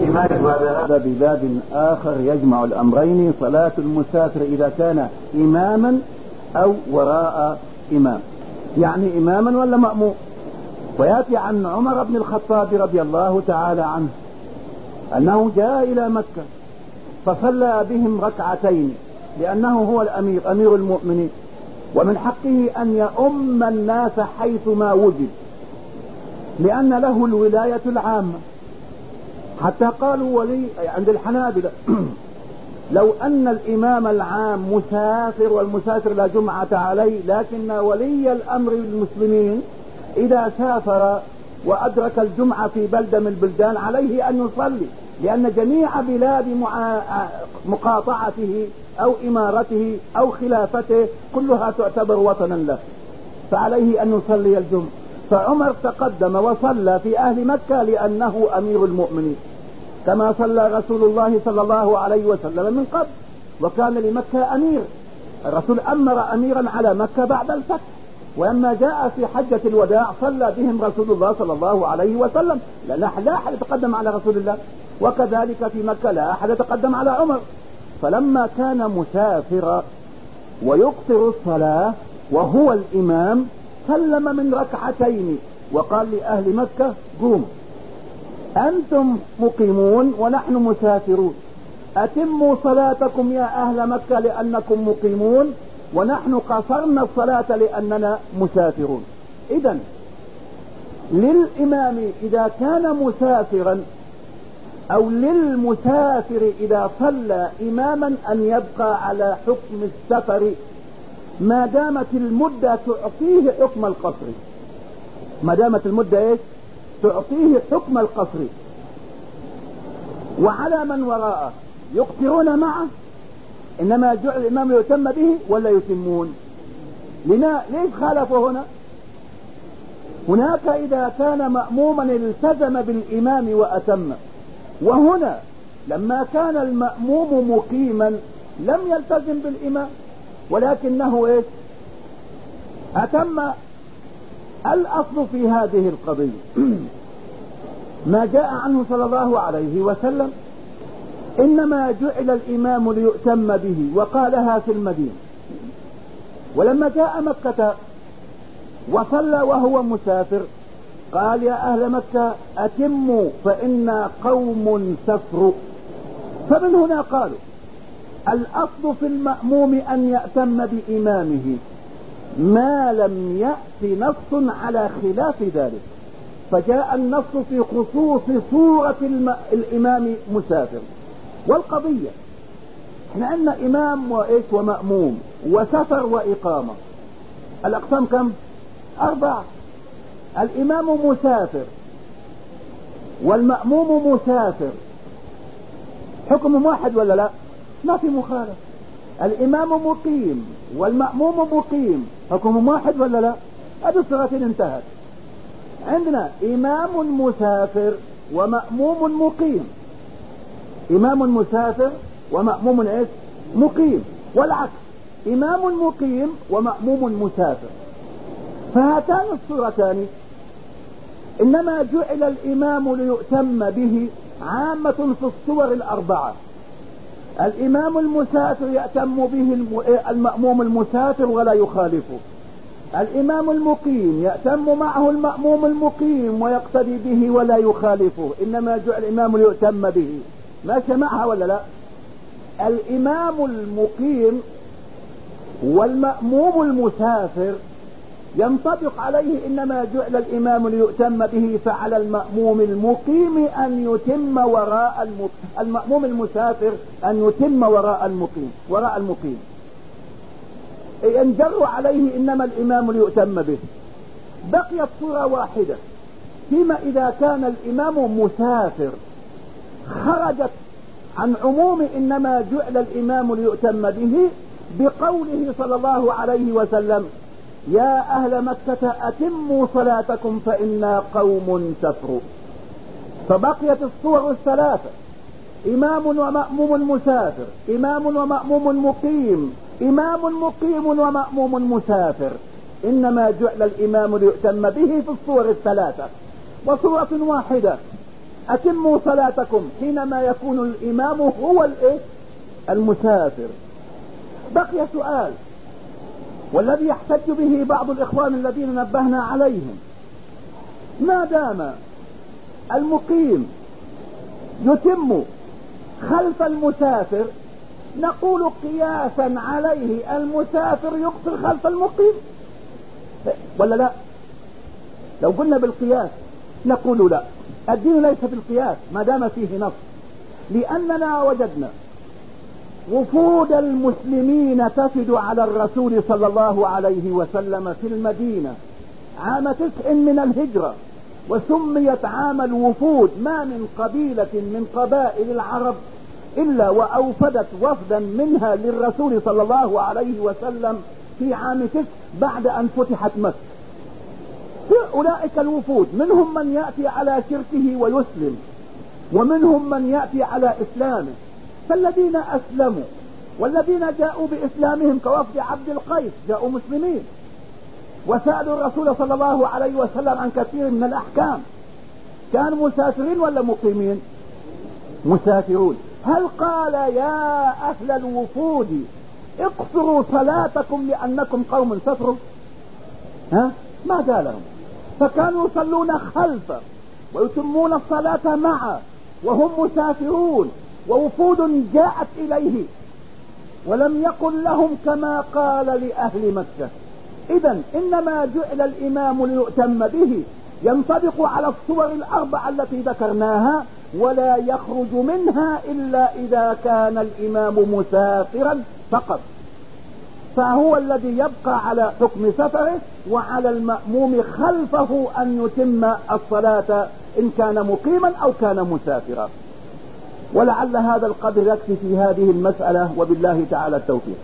هذا بباب آخر يجمع الأمرين. صلاة المسافر إذا كان إماما أو وراء إمام. يعني إماما ولا مأموم؟ ويأتي عن عمر بن الخطاب رضي الله تعالى عنه أنه جاء إلى مكة فصلى بهم ركعتين لأنه هو الأمير أمير المؤمنين. ومن حقه أن يؤم الناس حيثما وجد لأن له الولاية العامة. حتى قالوا ولي عند الحنابلة لو أن الإمام العام مسافر والمسافر لا جمعة عليه لكن ولي الأمر المسلمين إذا سافر وأدرك الجمعة في بلدة من البلدان عليه أن يصلي لأن جميع بلاد مقاطعته أو إمارته أو خلافته كلها تعتبر وطنا له فعليه أن يصلي الجمعة. فعمر تقدم وصلى في أهل مكة لأنه أمير المؤمنين. كما صلى رسول الله صلى الله عليه وسلم من قبل وكان لمكة أمير. الرسول أمر أميرا على مكة بعد الفتح. ولما جاء في حجة الوداع صلى بهم رسول الله صلى الله عليه وسلم. لا أحد يتقدم على رسول الله. وكذلك في مكة لا أحد يتقدم على عمر. فلما كان مسافرا ويقصر الصلاة وهو الإمام سلم من ركعتين. وقال لأهل مكة قوم أنتم مقيمون ونحن مسافرون. أتموا صلاتكم يا أهل مكة لأنكم مقيمون ونحن قصرنا الصلاة لأننا مسافرون. إذا للإمام إذا كان مسافرا أو للمسافر إذا صلى إماما أن يبقى على حكم السفر ما دامت المدة تعطيه حكم القصر. ما دامت المدة إيش؟ تعطيه حكم القصر. وعلى من وراءه. يقصرون معه؟ إنما جعل الإمام يتم به ولا يتمون. لنا ليش خالفوا هنا؟ هناك إذا كان مأموما التزم بالإمام وأتم. وهنا لما كان المأموم مقيما لم يلتزم بالإمام. ولكنه إيش؟ أتم الأصل في هذه القضية. ما جاء عنه صلى الله عليه وسلم إنما جعل الإمام ليؤتم به وقالها في المدينة. ولما جاء مكة وصلى وهو مسافر قال يا أهل مكة أتموا فإنا قوم سفر فمن هنا قالوا الأصل في المأموم أن يأتم بإمامه. ما لم يأت نص على خلاف ذلك. فجاء النص في خصوص صورة الم... الإمام مسافر. والقضية إحنا عندنا إمام وإيش ومأموم وسفر وإقامة. الأقسام كم؟ أربعة. الإمام مسافر والمأموم مسافر. حكم واحد ولا لا؟ ما في مخالف الإمام مقيم والمأموم مقيم. حكم واحد ولا لا؟ هذه الصورتين انتهت. عندنا إمام مسافر ومأموم مقيم. إمام مسافر ومأموم إيش؟ مقيم. والعكس إمام مقيم ومأموم مسافر. فهاتان الصورتان. إنما جعل الإمام ليؤتم به عامة في الصور الأربعة. الإمام المسافر يأتم به المأموم المسافر ولا يخالفه. الإمام المقيم يأتم معه المأموم المقيم ويقتدي به ولا يخالفه. إنما جعل الإمام ليؤتم به. ما سمعها ولا لا؟ الإمام المقيم والمأموم المسافر ينطبق عليه إنما جعل الإمام ليؤتم به فعلى المأموم المقيم أن يتم وراء المأموم المسافر أن يتم وراء المقيم وراء المقيم. ينجر عليه إنما الإمام ليؤتم به. بقيت صورة واحدة. فيما إذا كان الإمام مسافر خرجت عن عموم إنما جعل الإمام ليؤتم به بقوله صلى الله عليه وسلم يا أهل مكة أتموا صلاتكم فإنا قوم سفر فبقيت الصور الثلاثة. إمام ومأموم مسافر إمام ومأموم مقيم إمام مقيم ومأموم مسافر. إنما جعل الإمام ليؤتم به في الصور الثلاثة. وصورة واحدة. أتموا صلاتكم حينما يكون الإمام هو الإيه؟ المسافر. بقي سؤال. والذي يحتج به بعض الإخوان الذين نبهنا عليهم. ما دام المقيم يتم خلف المسافر نقول قياسا عليه المسافر يقصر خلف المقيم. ولا لا؟ لو قلنا بالقياس نقول لا. الدين ليس بالقياس ما دام فيه نص. لأننا وجدنا وفود المسلمين تفد على الرسول صلى الله عليه وسلم في المدينة عام تسع من الهجرة وسميت عام الوفود ما من قبيلة من قبائل العرب إلا وأوفدت وفدا منها للرسول صلى الله عليه وسلم في عام تسع بعد أن فتحت مكة. أولئك الوفود منهم من يأتي على شركه ويسلم ومنهم من يأتي على إسلامه. فالذين أسلموا والذين جاءوا بإسلامهم كوفد عبد القيس جاءوا مسلمين. وسألوا الرسول صلى الله عليه وسلم عن كثير من الأحكام. كانوا مسافرين ولا مقيمين؟ مسافرون. هل قال يا أهل الوفود اقصروا صلاتكم لأنكم قوم سفروا ها؟ ما قالهم فكانوا يصلون خلفه ويتمون الصلاة معه وهم مسافرون. ووفود جاءت إليه ولم يقل لهم كما قال لأهل مكة. إذا إنما جعل الإمام ليؤتم به ينطبق على الصور الأربعة التي ذكرناها ولا يخرج منها إلا إذا كان الإمام مسافرا فقط. فهو الذي يبقى على حكم سفره وعلى المأموم خلفه أن يتم الصلاة إن كان مقيما أو كان مسافرا. ولعل هذا القدر يكفي في هذه المسألة وبالله تعالى التوفيق.